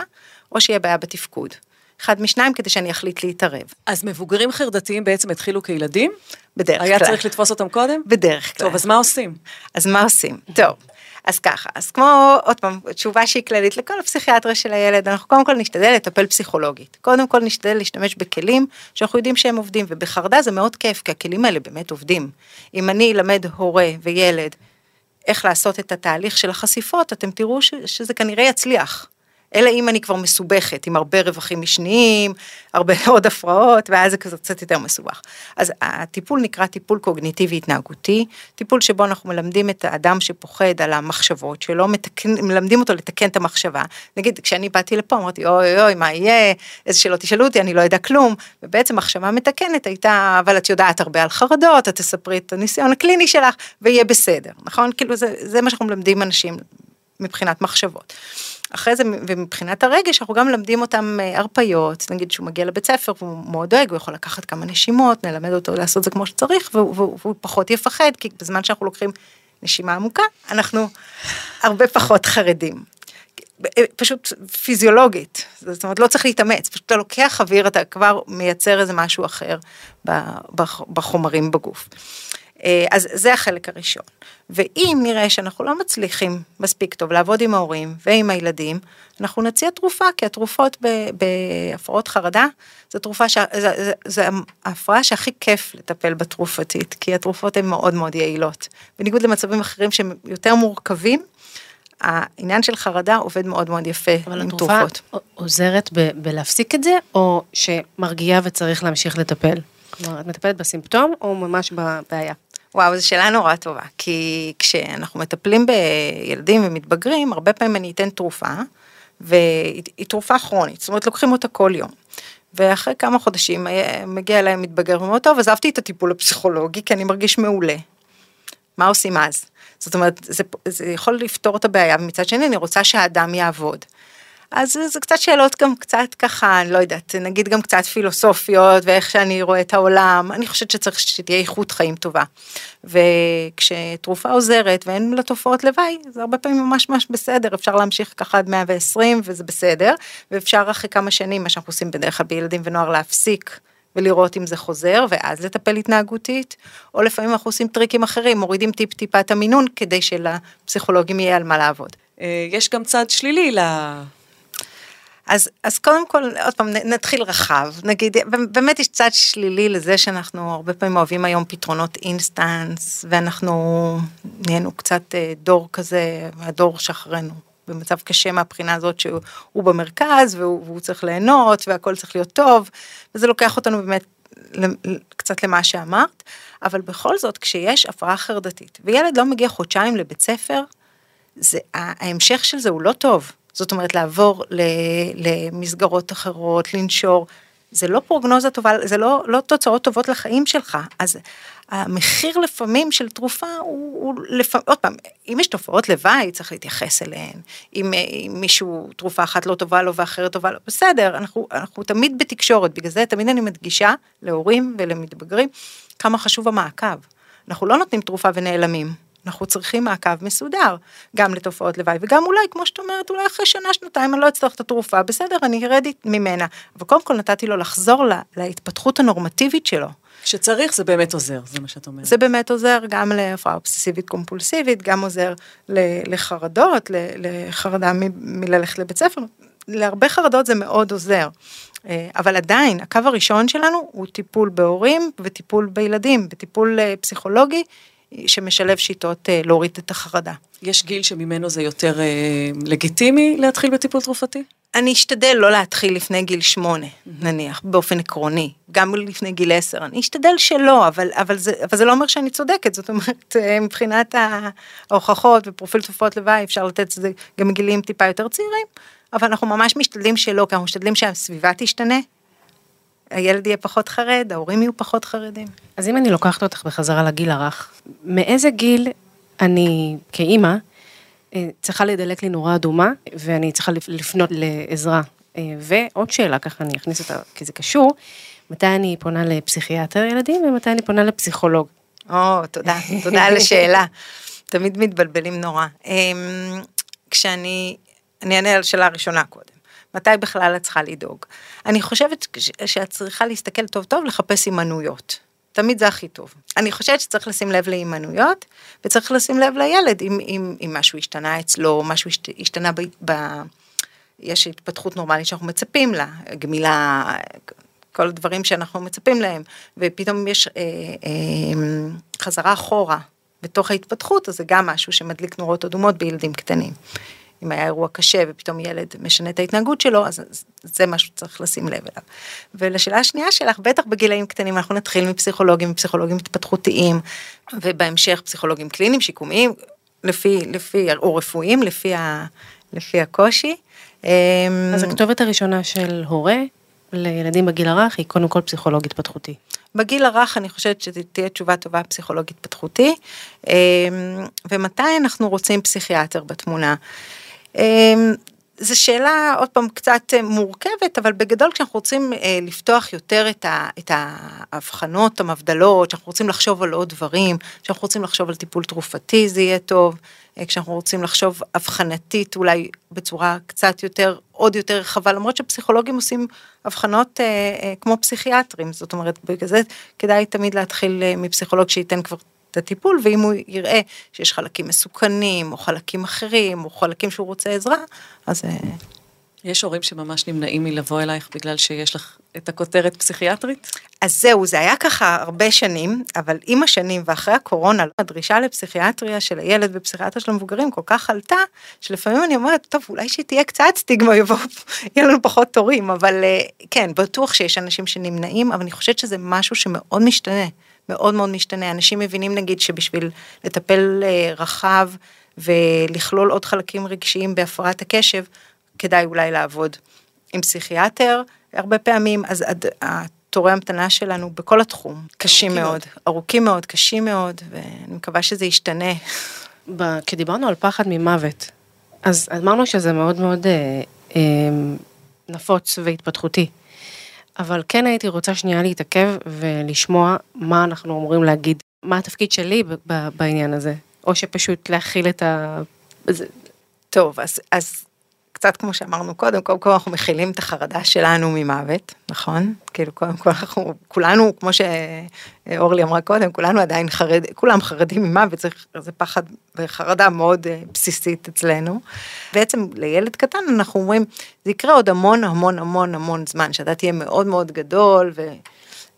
או שיהיה בעיה בתפקוד. אחד משניים כדי שאני אחליט להתערב. אז מבוגרים חרדתיים בעצם התחילו כילדים? בדרך כלל. היה צריך לתפוס אותם קודם? בדרך כלל. טוב, אז מה עושים? אז מה עושים? טוב. אז ככה, אז כמו, עוד פעם, תשובה שהיא כללית לכל הפסיכיאטריה של הילד, אנחנו קודם כל נשתדל לטפל פסיכולוגית. קודם כל נשתדל להשתמש בכלים שאנחנו יודעים שהם עובדים, ובחרדה זה מאוד כיף, כי הכלים האלה באמת עובדים. אם אני אלמד הורה וילד איך לעשות את התהליך של החשיפות, אתם תראו ש, שזה כנראה יצליח. אלא אם אני כבר מסובכת, עם הרבה רווחים משניים, הרבה עוד הפרעות, ואז זה כזה קצת יותר מסובך. אז הטיפול נקרא טיפול קוגניטיבי התנהגותי, טיפול שבו אנחנו מלמדים את האדם שפוחד על המחשבות שלו, מתקן, מלמדים אותו לתקן את המחשבה. נגיד, כשאני באתי לפה, אמרתי, אוי אוי, מה יהיה, איזה שלא תשאלו אותי, אני לא יודע כלום, ובעצם מחשבה מתקנת הייתה, אבל את יודעת הרבה על חרדות, את תספרי את הניסיון הקליני שלך, ויהיה בסדר, נכון? כאילו זה, זה מה שאנחנו מלמדים אנשים מבחינת מחשבות. אחרי זה, ומבחינת הרגש, אנחנו גם מלמדים אותם אה, הרפיות, נגיד שהוא מגיע לבית ספר והוא מאוד דואג, הוא יכול לקחת כמה נשימות, נלמד אותו לעשות זה כמו שצריך, והוא, והוא, והוא פחות יפחד, כי בזמן שאנחנו לוקחים נשימה עמוקה, אנחנו הרבה פחות חרדים. אה, פשוט פיזיולוגית, זאת אומרת לא צריך להתאמץ, פשוט אתה לוקח אוויר, אתה כבר מייצר איזה משהו אחר בחומרים בגוף. אה, אז זה החלק הראשון. ואם נראה שאנחנו לא מצליחים מספיק טוב לעבוד עם ההורים ועם הילדים, אנחנו נציע תרופה, כי התרופות בהפרעות חרדה, זו תרופה, ש... זה ההפרעה שהכי כיף לטפל בתרופתית, כי התרופות הן מאוד מאוד יעילות. בניגוד למצבים אחרים שהם יותר מורכבים, העניין של חרדה עובד מאוד מאוד יפה עם תרופות. אבל התרופה עוזרת ב- בלהפסיק את זה, או שמרגיעה וצריך להמשיך לטפל? כלומר, את מטפלת בסימפטום או ממש בבעיה? וואו, זו שאלה נורא טובה, כי כשאנחנו מטפלים בילדים ומתבגרים, הרבה פעמים אני אתן תרופה, והיא תרופה כרונית, זאת אומרת לוקחים אותה כל יום. ואחרי כמה חודשים אה, מגיע אליי מתבגר ואומר, טוב, עזבתי את הטיפול הפסיכולוגי כי אני מרגיש מעולה. מה עושים אז? זאת אומרת, זה, זה יכול לפתור את הבעיה, ומצד שני אני רוצה שהאדם יעבוד. אז זה קצת שאלות גם קצת ככה, אני לא יודעת, נגיד גם קצת פילוסופיות ואיך שאני רואה את העולם, אני חושבת שצריך שתהיה איכות חיים טובה. וכשתרופה עוזרת ואין לה תופעות לוואי, זה הרבה פעמים ממש ממש בסדר, אפשר להמשיך ככה עד 120 וזה בסדר, ואפשר אחרי כמה שנים, מה שאנחנו עושים בדרך כלל בילדים ונוער, להפסיק ולראות אם זה חוזר, ואז לטפל התנהגותית, או לפעמים אנחנו עושים טריקים אחרים, מורידים טיפ טיפה את המינון, כדי שלפסיכולוגים יהיה על מה לעבוד. אה, יש גם צד שלילי אז, אז קודם כל, עוד פעם, נתחיל רחב. נגיד, באמת יש צד שלילי לזה שאנחנו הרבה פעמים אוהבים היום פתרונות אינסטנס, ואנחנו נהיינו קצת אה, דור כזה, הדור שאחרינו. במצב קשה מהבחינה הזאת שהוא במרכז והוא, והוא צריך ליהנות והכל צריך להיות טוב וזה לוקח אותנו באמת קצת למה שאמרת אבל בכל זאת כשיש הפרעה חרדתית וילד לא מגיע חודשיים לבית ספר זה ההמשך של זה הוא לא טוב זאת אומרת לעבור למסגרות אחרות לנשור זה לא פרוגנוזה טובה, זה לא, לא תוצאות טובות לחיים שלך. אז המחיר לפעמים של תרופה הוא, הוא לפעמים, עוד פעם, אם יש תופעות לוואי, צריך להתייחס אליהן. אם, אם מישהו, תרופה אחת לא טובה לו ואחרת טובה לו, בסדר, אנחנו, אנחנו תמיד בתקשורת, בגלל זה תמיד אני מדגישה להורים ולמתבגרים כמה חשוב המעקב. אנחנו לא נותנים תרופה ונעלמים. אנחנו צריכים מעקב מסודר, גם לתופעות לוואי, וגם אולי, כמו שאת אומרת, אולי אחרי שנה, שנתיים אני לא אצטרך את התרופה, בסדר, אני ארדי ממנה. אבל קודם כל נתתי לו לחזור לה, להתפתחות הנורמטיבית שלו. כשצריך זה באמת עוזר, זה מה שאת אומרת. זה באמת עוזר גם להפרעה אובססיבית קומפולסיבית, גם עוזר לחרדות, לחרדה מללכת לבית ספר, להרבה חרדות זה מאוד עוזר. אה, אבל עדיין, הקו הראשון שלנו הוא טיפול בהורים וטיפול בילדים, וטיפול אה, פסיכולוגי שמשלב שיטות אה, להוריד את החרדה. יש גיל שממנו זה יותר אה, לגיטימי להתחיל בטיפול תרופתי? אני אשתדל לא להתחיל לפני גיל שמונה, נניח, באופן עקרוני, גם לפני גיל עשר, אני אשתדל שלא, אבל, אבל, זה, אבל זה לא אומר שאני צודקת, זאת אומרת, אה, מבחינת ההוכחות ופרופיל תופעות לוואי, אפשר לתת את זה גם מגילים טיפה יותר צעירים, אבל אנחנו ממש משתדלים שלא, כי אנחנו משתדלים שהסביבה תשתנה, הילד יהיה פחות חרד, ההורים יהיו פחות חרדים. אז אם אני לוקחת אותך בחזרה לגיל הרך, מאיזה גיל אני כאימא אה, צריכה לדלק לי נורה אדומה ואני צריכה לפנות לעזרה? אה, ועוד שאלה, ככה אני אכניס אותה, כי זה קשור, מתי אני פונה לפסיכיאטר ילדים ומתי אני פונה לפסיכולוג? או, תודה, תודה על השאלה. תמיד מתבלבלים נורא. אמ, כשאני, אני אענה על השאלה הראשונה קודם. מתי בכלל את צריכה לדאוג. אני חושבת שאת צריכה להסתכל טוב טוב לחפש הימנויות. תמיד זה הכי טוב. אני חושבת שצריך לשים לב להימנויות, וצריך לשים לב לילד אם, אם, אם משהו השתנה אצלו, משהו השתנה ב... ב יש התפתחות נורמלית שאנחנו מצפים לה, גמילה, כל הדברים שאנחנו מצפים להם, ופתאום יש אה, אה, חזרה אחורה בתוך ההתפתחות, אז זה גם משהו שמדליק נורות אדומות בילדים קטנים. אם היה אירוע קשה ופתאום ילד משנה את ההתנהגות שלו, אז זה משהו שצריך לשים לב אליו. ולשאלה השנייה שלך, בטח בגילאים קטנים אנחנו נתחיל מפסיכולוגים, פסיכולוגים התפתחותיים, ובהמשך פסיכולוגים קליניים, שיקומיים, לפי, לפי, או רפואיים, לפי, ה, לפי הקושי. אמ, אז הכתובת הראשונה של הורה לילדים בגיל הרך היא קודם כל פסיכולוג התפתחותי. בגיל הרך אני חושבת שזו תהיה תשובה טובה פסיכולוג התפתחותי. אמ, ומתי אנחנו רוצים פסיכיאטר בתמונה? אמ, זו שאלה עוד פעם קצת אה, מורכבת, אבל בגדול כשאנחנו רוצים אה, לפתוח יותר את, ה, את ההבחנות, המבדלות, כשאנחנו רוצים לחשוב על עוד דברים, כשאנחנו רוצים לחשוב על טיפול תרופתי זה יהיה טוב, אה, כשאנחנו רוצים לחשוב אבחנתית אולי בצורה קצת יותר, עוד יותר רחבה, למרות שפסיכולוגים עושים אבחנות כמו פסיכיאטרים, זאת אומרת בגלל זה כדאי תמיד להתחיל מפסיכולוג שייתן כבר את הטיפול, ואם הוא יראה שיש חלקים מסוכנים, או חלקים אחרים, או חלקים שהוא רוצה עזרה, אז... אה, יש הורים שממש נמנעים מלבוא אלייך בגלל שיש לך את הכותרת פסיכיאטרית? אז זהו, זה היה ככה הרבה שנים, אבל עם השנים ואחרי הקורונה, הדרישה לפסיכיאטריה של הילד ופסיכיאטריה של המבוגרים כל כך עלתה, שלפעמים אני אומרת, טוב, אולי שתהיה קצת סטיגמה, יבוא, יהיה לנו פחות תורים, אבל אה, כן, בטוח שיש אנשים שנמנעים, אבל אני חושבת שזה משהו שמאוד משתנה. מאוד מאוד משתנה. אנשים מבינים נגיד שבשביל לטפל אה, רחב ולכלול עוד חלקים רגשיים בהפרעת הקשב, כדאי אולי לעבוד עם פסיכיאטר הרבה פעמים, אז התורי המתנה שלנו בכל התחום קשים מאוד, מאוד, ארוכים מאוד, קשים מאוד, ואני מקווה שזה ישתנה. כשדיברנו על פחד ממוות, אז אמרנו שזה מאוד מאוד אה, אה, נפוץ והתפתחותי. אבל כן הייתי רוצה שנייה להתעכב ולשמוע מה אנחנו אמורים להגיד, מה התפקיד שלי בעניין הזה, או שפשוט להכיל את ה... טוב, אז, אז קצת כמו שאמרנו קודם, קודם כל אנחנו מכילים את החרדה שלנו ממוות, נכון? כאילו קודם כל אנחנו, כולנו, כמו שאורלי אמרה קודם, כולנו עדיין חרד, כולם חרדים ממוות, צריך, זה פחד וחרדה מאוד אה, בסיסית אצלנו. בעצם לילד קטן אנחנו אומרים, זה יקרה עוד המון המון המון המון זמן, שאתה תהיה מאוד מאוד גדול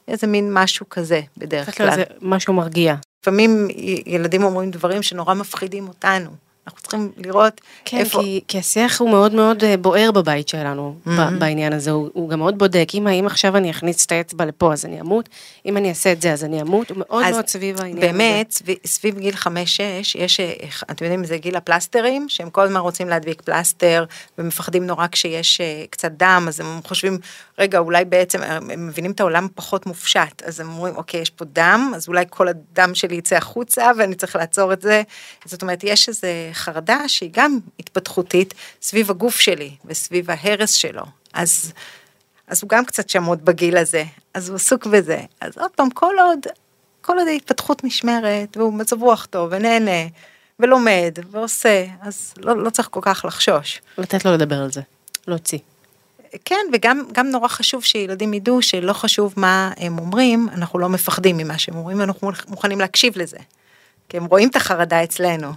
ואיזה מין משהו כזה בדרך כלל. זה משהו מרגיע. לפעמים ילדים אומרים דברים שנורא מפחידים אותנו. אנחנו צריכים לראות כן, איפה... כי, כי השיח הוא מאוד מאוד אה, בוער בבית שלנו, mm-hmm. בעניין הזה, הוא, הוא גם מאוד בודק, אם, אם עכשיו אני אכניס את האצבע לפה אז אני אמות, אם אני אעשה את זה אז אני אמות, הוא מאוד מאוד סביב העניין באמת, הזה. באמת, סביב, סביב גיל 5-6, יש, אה, אתם יודעים, זה גיל הפלסטרים, שהם כל הזמן רוצים להדביק פלסטר, ומפחדים נורא כשיש אה, קצת דם, אז הם חושבים, רגע, אולי בעצם, הם מבינים את העולם פחות מופשט, אז הם אומרים, אוקיי, יש פה דם, אז אולי כל הדם שלי יצא החוצה, ואני צריך לעצור את זה. זאת אומרת, יש איזה חרדה שהיא גם התפתחותית סביב הגוף שלי וסביב ההרס שלו. אז, אז הוא גם קצת שמות בגיל הזה, אז הוא עסוק בזה. אז עוד פעם, כל עוד, כל עוד ההתפתחות נשמרת, והוא מצב רוח טוב ונהנה, ולומד, ועושה, אז לא, לא צריך כל כך לחשוש. לתת לו לדבר על זה, להוציא. כן, וגם גם נורא חשוב שילדים ידעו שלא חשוב מה הם אומרים, אנחנו לא מפחדים ממה שהם אומרים, ואנחנו מוכנים להקשיב לזה. כי הם רואים את החרדה אצלנו.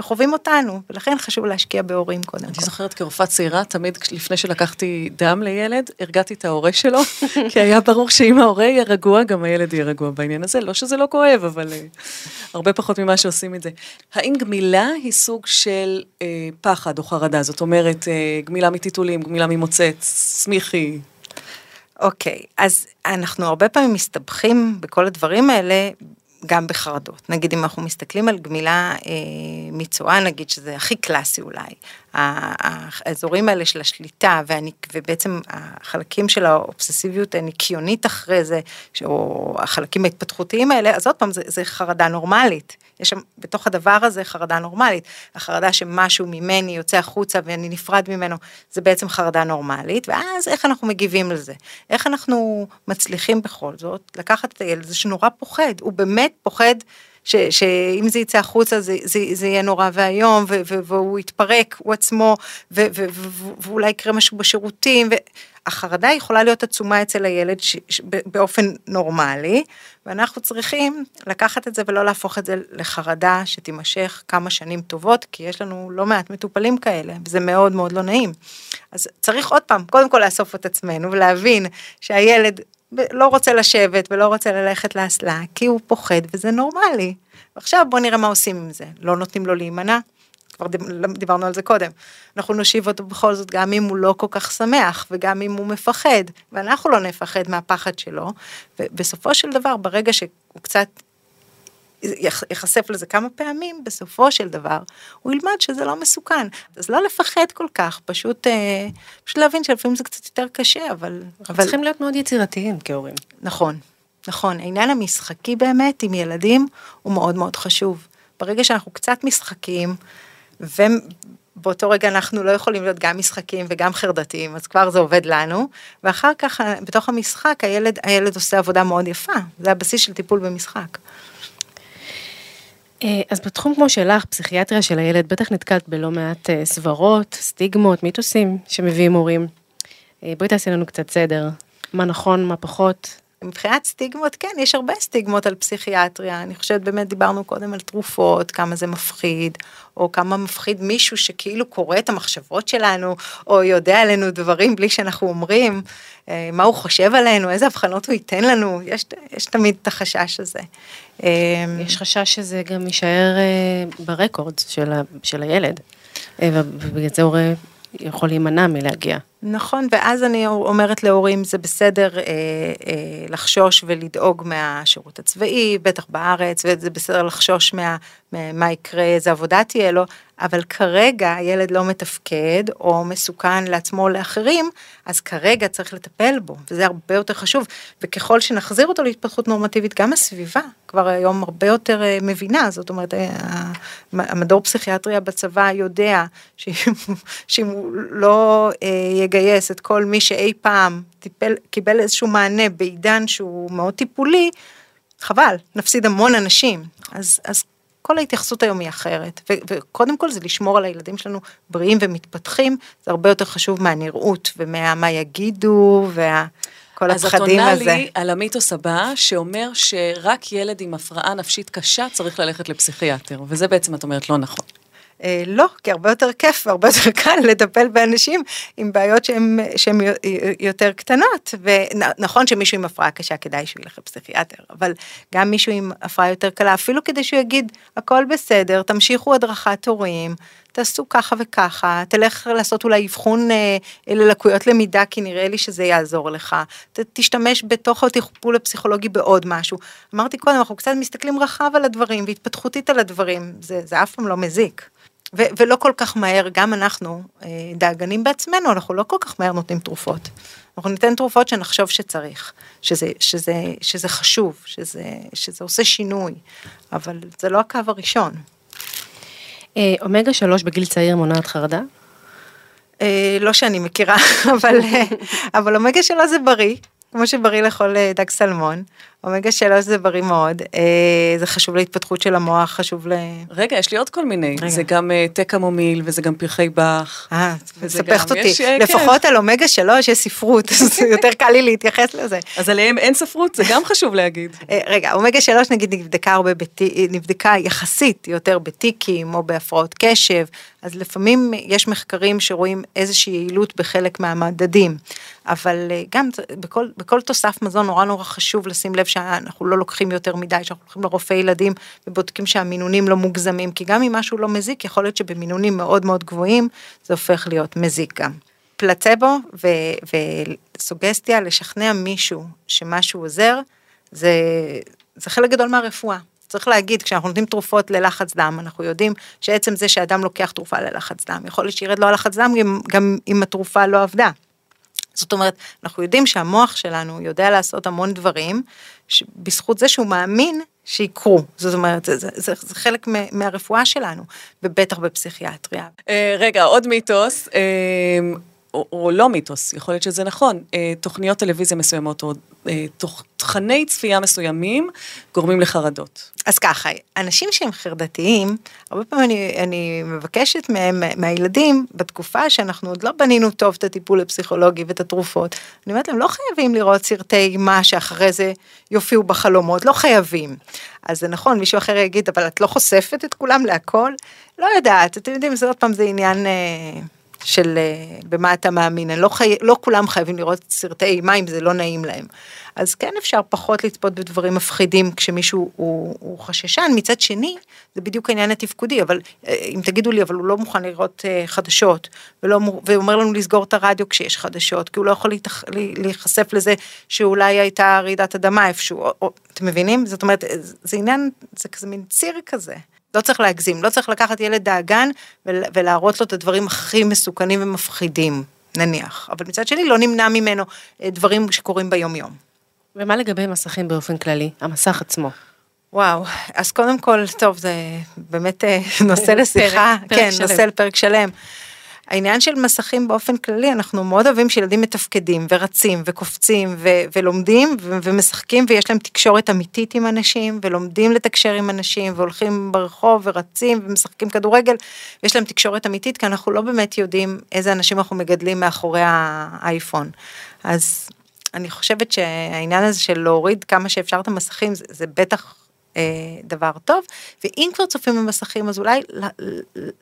וחווים אותנו, ולכן חשוב להשקיע בהורים קודם כל. אני זוכרת כרופאה צעירה, תמיד לפני שלקחתי דם לילד, הרגעתי את ההורה שלו, כי היה ברור שאם ההורה יהיה רגוע, גם הילד יהיה רגוע בעניין הזה. לא שזה לא כואב, אבל uh, הרבה פחות ממה שעושים את זה. האם גמילה היא סוג של uh, פחד או חרדה? זאת אומרת, uh, גמילה מטיטולים, גמילה ממוצץ, סמיכי. אוקיי, okay, אז אנחנו הרבה פעמים מסתבכים בכל הדברים האלה גם בחרדות. נגיד אם אנחנו מסתכלים על גמילה אה, מצואה, נגיד שזה הכי קלאסי אולי, האזורים האלה של השליטה ואני, ובעצם החלקים של האובססיביות הניקיונית אחרי זה, או החלקים ההתפתחותיים האלה, אז עוד פעם זה, זה חרדה נורמלית. יש שם בתוך הדבר הזה חרדה נורמלית. החרדה שמשהו ממני יוצא החוצה ואני נפרד ממנו, זה בעצם חרדה נורמלית, ואז איך אנחנו מגיבים לזה? איך אנחנו מצליחים בכל זאת לקחת את הילד הזה שנורא פוחד, הוא באמת פוחד שאם זה יצא החוצה זה, זה, זה יהיה נורא ואיום והוא יתפרק הוא עצמו ו, ו, ו, ואולי יקרה משהו בשירותים והחרדה יכולה להיות עצומה אצל הילד ש, ש, באופן נורמלי ואנחנו צריכים לקחת את זה ולא להפוך את זה לחרדה שתימשך כמה שנים טובות כי יש לנו לא מעט מטופלים כאלה וזה מאוד מאוד לא נעים. אז צריך עוד פעם קודם כל לאסוף את עצמנו ולהבין שהילד לא רוצה לשבת ולא רוצה ללכת לאסלה, כי הוא פוחד וזה נורמלי. עכשיו בוא נראה מה עושים עם זה. לא נותנים לו להימנע, כבר דיברנו על זה קודם. אנחנו נושיב אותו בכל זאת גם אם הוא לא כל כך שמח וגם אם הוא מפחד, ואנחנו לא נפחד מהפחד שלו, ובסופו של דבר ברגע שהוא קצת ייחשף לזה כמה פעמים, בסופו של דבר הוא ילמד שזה לא מסוכן. אז לא לפחד כל כך, פשוט, אה, פשוט להבין שלפעמים זה קצת יותר קשה, אבל... אבל... צריכים להיות מאוד יצירתיים כהורים. נכון, נכון. העניין המשחקי באמת עם ילדים הוא מאוד מאוד חשוב. ברגע שאנחנו קצת משחקים, ובאותו רגע אנחנו לא יכולים להיות גם משחקים וגם חרדתיים, אז כבר זה עובד לנו, ואחר כך בתוך המשחק הילד, הילד עושה עבודה מאוד יפה, זה הבסיס של טיפול במשחק. אה, אז בתחום כמו שלך, פסיכיאטריה של הילד, בטח נתקלת בלא מעט אה, סברות, סטיגמות, מיתוסים שמביאים הורים. אה, בואי תעשי לנו קצת סדר, מה נכון, מה פחות. מבחינת סטיגמות, כן, יש הרבה סטיגמות על פסיכיאטריה. אני חושבת, באמת דיברנו קודם על תרופות, כמה זה מפחיד, או כמה מפחיד מישהו שכאילו קורא את המחשבות שלנו, או יודע עלינו דברים בלי שאנחנו אומרים, אה, מה הוא חושב עלינו, איזה הבחנות הוא ייתן לנו, יש, יש תמיד את החשש הזה. אה, יש חשש שזה גם יישאר אה, ברקורד של, ה, של הילד, ובגלל זה הורה יכול להימנע מלהגיע. נכון, ואז אני אומרת להורים, זה בסדר אה, אה, לחשוש ולדאוג מהשירות הצבאי, בטח בארץ, וזה בסדר לחשוש מה, מה יקרה, איזה עבודה תהיה לו, אבל כרגע הילד לא מתפקד או מסוכן לעצמו או לאחרים, אז כרגע צריך לטפל בו, וזה הרבה יותר חשוב. וככל שנחזיר אותו להתפתחות נורמטיבית, גם הסביבה כבר היום הרבה יותר אה, מבינה, זאת אומרת, אה, המדור פסיכיאטריה בצבא יודע שאם הוא לא אה, יגייס את כל מי שאי פעם טיפל, קיבל איזשהו מענה בעידן שהוא מאוד טיפולי, חבל, נפסיד המון אנשים. אז, אז כל ההתייחסות היום היא אחרת. ו- וקודם כל זה לשמור על הילדים שלנו בריאים ומתפתחים, זה הרבה יותר חשוב מהנראות ומה יגידו וה... כל אז את עונה הזה. לי על המיתוס הבא, שאומר שרק ילד עם הפרעה נפשית קשה צריך ללכת לפסיכיאטר, וזה בעצם את אומרת לא נכון. אה, לא, כי הרבה יותר כיף והרבה יותר קל לטפל באנשים עם בעיות שהן יותר קטנות. ונכון שמישהו עם הפרעה קשה כדאי שהוא ילך לפסיכיאטר, אבל גם מישהו עם הפרעה יותר קלה, אפילו כדי שהוא יגיד, הכל בסדר, תמשיכו הדרכת הורים, תעשו ככה וככה, תלך לעשות אולי אבחון אה, ללקויות למידה, כי נראה לי שזה יעזור לך. ת, תשתמש בתוך הטיפול הפסיכולוגי בעוד משהו. אמרתי קודם, אנחנו קצת מסתכלים רחב על הדברים והתפתחותית על הדברים, זה, זה אף פעם לא מזיק. ו- ולא כל כך מהר, גם אנחנו אה, דאגנים בעצמנו, אנחנו לא כל כך מהר נותנים תרופות. אנחנו ניתן תרופות שנחשוב שצריך, שזה, שזה, שזה חשוב, שזה, שזה עושה שינוי, אבל זה לא הקו הראשון. אה, אומגה 3 בגיל צעיר מונעת חרדה? אה, לא שאני מכירה, אבל, אבל אומגה שלוש זה בריא, כמו שבריא אה, דג סלמון. אומגה שלוש זה בריא מאוד, אה, זה חשוב להתפתחות של המוח, חשוב ל... רגע, יש לי עוד כל מיני, רגע. זה גם אה, תה קמומיל וזה גם פרחי באך. אה, מספחת אותי. יש, אה, לפחות על אומגה שלוש יש ספרות, אז יותר קל לי להתייחס לזה. אז עליהם אין ספרות, זה גם חשוב להגיד. אה, רגע, אומגה שלוש נגיד נבדקה הרבה, בטי- נבדקה יחסית יותר בטיקים או בהפרעות קשב, אז לפעמים יש מחקרים שרואים איזושהי יעילות בחלק מהמדדים, אבל אה, גם בכל, בכל תוסף מזון נורא נורא חשוב לשים לב שאנחנו לא לוקחים יותר מדי, שאנחנו הולכים לרופא ילדים ובודקים שהמינונים לא מוגזמים, כי גם אם משהו לא מזיק, יכול להיות שבמינונים מאוד מאוד גבוהים זה הופך להיות מזיק גם. פלצבו ו- וסוגסטיה, לשכנע מישהו שמשהו עוזר, זה, זה חלק גדול מהרפואה. צריך להגיד, כשאנחנו נותנים תרופות ללחץ דם, אנחנו יודעים שעצם זה שאדם לוקח תרופה ללחץ דם, יכול להיות שירד לו הלחץ דם גם, גם אם התרופה לא עבדה. זאת אומרת, אנחנו יודעים שהמוח שלנו יודע לעשות המון דברים, בזכות זה שהוא מאמין שיקרו. זאת אומרת, זה, זה, זה, זה חלק מהרפואה שלנו, ובטח בפסיכיאטריה. אה, רגע, עוד מיתוס, אה, או, או לא מיתוס, יכול להיות שזה נכון, אה, תוכניות טלוויזיה מסוימות או אה, תוכ- תכני צפייה מסוימים גורמים לחרדות. אז ככה, אנשים שהם חרדתיים, הרבה פעמים אני, אני מבקשת מהם, מהילדים, בתקופה שאנחנו עוד לא בנינו טוב את הטיפול הפסיכולוגי ואת התרופות, אני אומרת להם, לא חייבים לראות סרטי אימה שאחרי זה יופיעו בחלומות, לא חייבים. אז זה נכון, מישהו אחר יגיד, אבל את לא חושפת את כולם להכל? לא יודעת, אתם יודעים, זה עוד פעם, זה עניין... אה, של אה, במה אתה מאמין, לא, חי... לא כולם חייבים לראות סרטי אימה אם זה לא נעים להם. אז כן אפשר פחות לצפות בדברים מפחידים כשמישהו הוא, הוא חששן, מצד שני זה בדיוק העניין התפקודי, אבל אה, אם תגידו לי אבל הוא לא מוכן לראות אה, חדשות, ולא, מו- ואומר לנו לסגור את הרדיו כשיש חדשות, כי הוא לא יכול להתח... לה- להיחשף לזה שאולי הייתה רעידת אדמה איפשהו, או, או, אתם מבינים? זאת אומרת, זה עניין, זה כזה מין ציר כזה. לא צריך להגזים, לא צריך לקחת ילד דאגן ול- ולהראות לו את הדברים הכי מסוכנים ומפחידים, נניח. אבל מצד שני לא נמנע ממנו אה, דברים שקורים ביום יום. ומה לגבי מסכים באופן כללי? המסך עצמו. וואו, אז קודם כל, טוב, זה באמת אה, נושא לשיחה, כן. נושא לפרק שלם. העניין של מסכים באופן כללי, אנחנו מאוד אוהבים שילדים מתפקדים ורצים וקופצים ו- ולומדים ו- ומשחקים ויש להם תקשורת אמיתית עם אנשים ולומדים לתקשר עם אנשים והולכים ברחוב ורצים ומשחקים כדורגל ויש להם תקשורת אמיתית כי אנחנו לא באמת יודעים איזה אנשים אנחנו מגדלים מאחורי האייפון. אז אני חושבת שהעניין הזה של להוריד כמה שאפשר את המסכים זה, זה בטח אה, דבר טוב, ואם כבר צופים במסכים אז אולי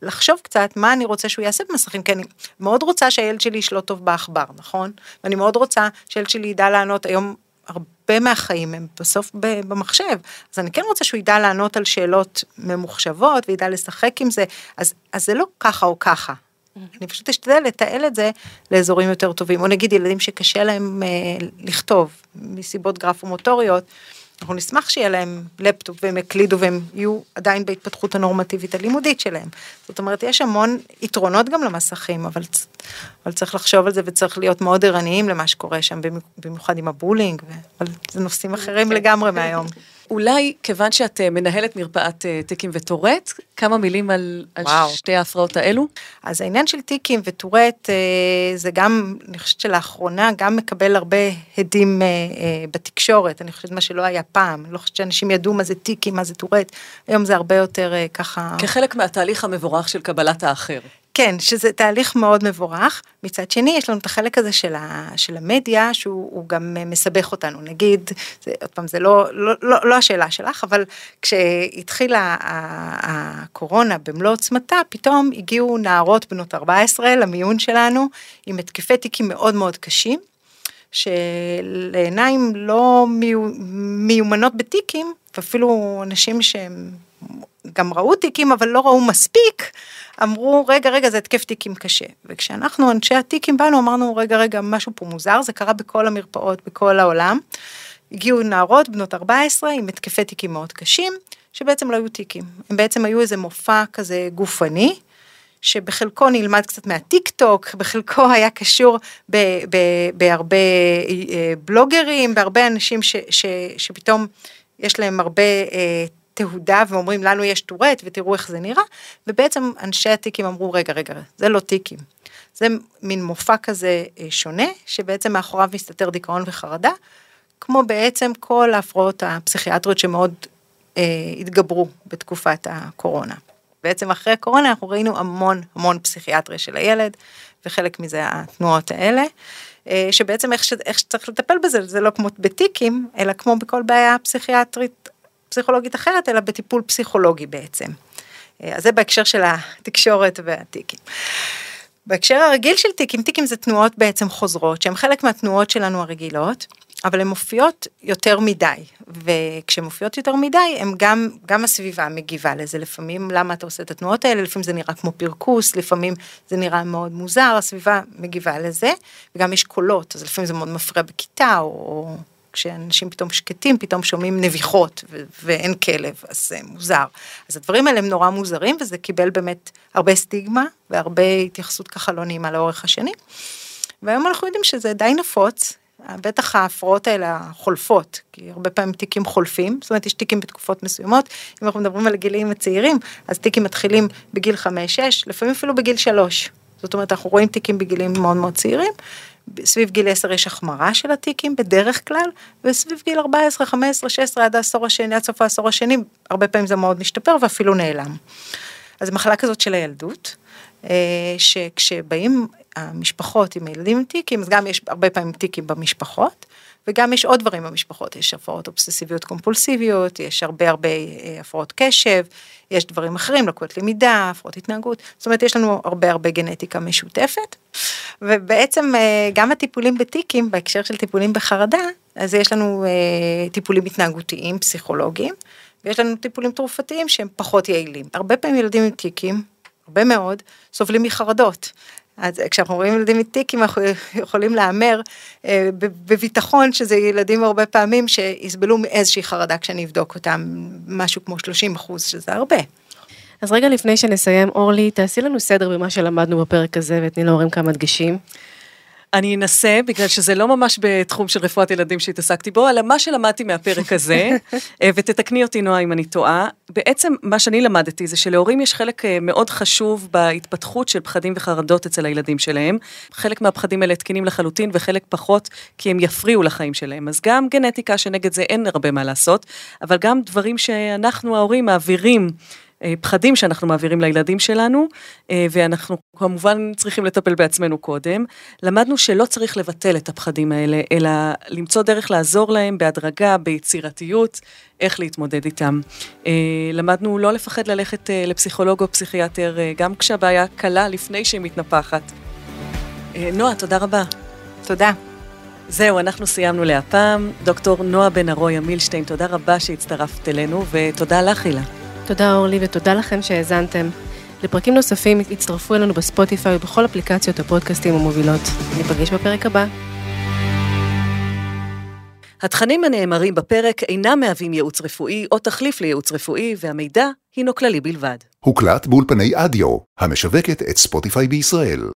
לחשוב קצת מה אני רוצה שהוא יעשה במסכים, כי אני מאוד רוצה שהילד שלי ישלוט טוב בעכבר, נכון? ואני מאוד רוצה שהילד שלי ידע לענות היום. הרבה מהחיים הם בסוף במחשב, אז אני כן רוצה שהוא ידע לענות על שאלות ממוחשבות וידע לשחק עם זה, אז, אז זה לא ככה או ככה. אני פשוט אשתדל לתעל את זה לאזורים יותר טובים, או נגיד ילדים שקשה להם אה, לכתוב מסיבות גרפומוטוריות, אנחנו נשמח שיהיה להם לפטופ והם יקלידו והם יהיו עדיין בהתפתחות הנורמטיבית הלימודית שלהם. זאת אומרת, יש המון יתרונות גם למסכים, אבל, אבל צריך לחשוב על זה וצריך להיות מאוד ערניים למה שקורה שם, במ- במיוחד עם הבולינג, אבל זה נושאים אחרים לגמרי מהיום. אולי, כיוון שאת אה, מנהלת מרפאת אה, טיקים וטורט, כמה מילים על, על. שתי ההפרעות האלו? אז העניין של טיקים וטורט, אה, זה גם, אני חושבת שלאחרונה גם מקבל הרבה הדים בתקשורת, אני חושבת מה שלא היה פעם, אני לא חושבת שאנשים ידעו מה זה טיקים, מה זה טורט, היום זה הרבה יותר ככה... כחלק מהתהליך המבורך של קבלת האחר. כן, שזה תהליך מאוד מבורך. מצד שני, יש לנו את החלק הזה של, ה, של המדיה, שהוא הוא גם אה, מסבך אותנו. נגיד, זה, עוד פעם, זה לא, לא, לא, לא השאלה שלך, אבל כשהתחילה הקורונה במלוא עוצמתה, פתאום הגיעו נערות בנות 14 למיון שלנו, עם התקפי תיקים מאוד מאוד קשים. שלעיניים לא מיו- מיומנות בתיקים, ואפילו אנשים שהם גם ראו תיקים אבל לא ראו מספיק, אמרו רגע רגע זה התקף תיקים קשה. וכשאנחנו אנשי התיקים באנו אמרנו רגע רגע משהו פה מוזר, זה קרה בכל המרפאות בכל העולם. הגיעו נערות בנות 14 עם התקפי תיקים מאוד קשים, שבעצם לא היו תיקים, הם בעצם היו איזה מופע כזה גופני. שבחלקו נלמד קצת מהטיק טוק, בחלקו היה קשור ב, ב, בהרבה אה, בלוגרים, בהרבה אנשים ש, ש, שפתאום יש להם הרבה אה, תהודה ואומרים לנו יש טורט ותראו איך זה נראה, ובעצם אנשי הטיקים אמרו רגע רגע זה לא טיקים, זה מין מופע כזה אה, שונה, שבעצם מאחוריו מסתתר דיכאון וחרדה, כמו בעצם כל ההפרעות הפסיכיאטריות שמאוד אה, התגברו בתקופת הקורונה. בעצם אחרי הקורונה אנחנו ראינו המון המון פסיכיאטריה של הילד, וחלק מזה התנועות האלה, אה, שבעצם איך, ש, איך שצריך לטפל בזה, זה לא כמו בטיקים, אלא כמו בכל בעיה פסיכיאטרית, פסיכולוגית אחרת, אלא בטיפול פסיכולוגי בעצם. אה, אז זה בהקשר של התקשורת והטיקים. בהקשר הרגיל של טיקים, טיקים זה תנועות בעצם חוזרות, שהן חלק מהתנועות שלנו הרגילות, אבל הן מופיעות יותר מדי, וכשהן מופיעות יותר מדי, הם גם, גם הסביבה מגיבה לזה, לפעמים למה אתה עושה את התנועות האלה, לפעמים זה נראה כמו פרכוס, לפעמים זה נראה מאוד מוזר, הסביבה מגיבה לזה, וגם יש קולות, אז לפעמים זה מאוד מפריע בכיתה, או כשאנשים פתאום שקטים, פתאום שומעים נביחות ו- ואין כלב, אז זה מוזר. אז הדברים האלה הם נורא מוזרים, וזה קיבל באמת הרבה סטיגמה, והרבה התייחסות ככה לא נעימה לאורך השנים. והיום אנחנו יודעים שזה די נפוץ, בטח ההפרעות האלה חולפות, כי הרבה פעמים תיקים חולפים, זאת אומרת יש תיקים בתקופות מסוימות, אם אנחנו מדברים על הגילאים הצעירים, אז תיקים מתחילים בגיל 5-6, לפעמים אפילו בגיל 3. זאת אומרת אנחנו רואים תיקים בגילים מאוד מאוד צעירים, סביב גיל 10 יש החמרה של התיקים בדרך כלל, וסביב גיל 14, 15, 16 עד העשור השני, עד סוף העשור השני, הרבה פעמים זה מאוד משתפר ואפילו נעלם. אז מחלה כזאת של הילדות, שכשבאים המשפחות עם הילדים עם טיקים, אז גם יש הרבה פעמים טיקים במשפחות, וגם יש עוד דברים במשפחות, יש הפרעות אובססיביות קומפולסיביות, יש הרבה הרבה הפרעות קשב, יש דברים אחרים, לקויות למידה, הפרעות התנהגות, זאת אומרת יש לנו הרבה הרבה גנטיקה משותפת, ובעצם גם הטיפולים בטיקים, בהקשר של טיפולים בחרדה, אז יש לנו טיפולים התנהגותיים, פסיכולוגיים, ויש לנו טיפולים תרופתיים שהם פחות יעילים. הרבה פעמים ילדים עם טיקים, הרבה מאוד, סובלים מחרדות. אז כשאנחנו רואים ילדים עם אנחנו יכולים להמר אה, בביטחון שזה ילדים הרבה פעמים שיסבלו מאיזושהי חרדה כשאני אבדוק אותם, משהו כמו 30 אחוז, שזה הרבה. אז רגע לפני שנסיים, אורלי, תעשי לנו סדר במה שלמדנו בפרק הזה ותני להורים כמה דגשים. אני אנסה, בגלל שזה לא ממש בתחום של רפואת ילדים שהתעסקתי בו, אלא מה שלמדתי מהפרק הזה, ותתקני אותי נועה אם אני טועה, בעצם מה שאני למדתי זה שלהורים יש חלק מאוד חשוב בהתפתחות של פחדים וחרדות אצל הילדים שלהם. חלק מהפחדים האלה תקינים לחלוטין וחלק פחות כי הם יפריעו לחיים שלהם. אז גם גנטיקה שנגד זה אין הרבה מה לעשות, אבל גם דברים שאנחנו ההורים מעבירים. פחדים שאנחנו מעבירים לילדים שלנו, ואנחנו כמובן צריכים לטפל בעצמנו קודם. למדנו שלא צריך לבטל את הפחדים האלה, אלא למצוא דרך לעזור להם בהדרגה, ביצירתיות, איך להתמודד איתם. למדנו לא לפחד ללכת לפסיכולוג או פסיכיאטר, גם כשהבעיה קלה לפני שהיא מתנפחת. נועה, תודה רבה. תודה. זהו, אנחנו סיימנו להפעם. דוקטור נועה בן ארוי מילשטיין, תודה רבה שהצטרפת אלינו, ותודה לך, הילה. תודה אורלי ותודה לכם שהאזנתם. לפרקים נוספים הצטרפו אלינו בספוטיפיי ובכל אפליקציות הפודקאסטים המובילות. ניפגש בפרק הבא. התכנים הנאמרים בפרק אינם מהווים ייעוץ רפואי או תחליף לייעוץ רפואי, והמידע הינו כללי בלבד. הוקלט באולפני אדיו, המשווקת את ספוטיפיי בישראל.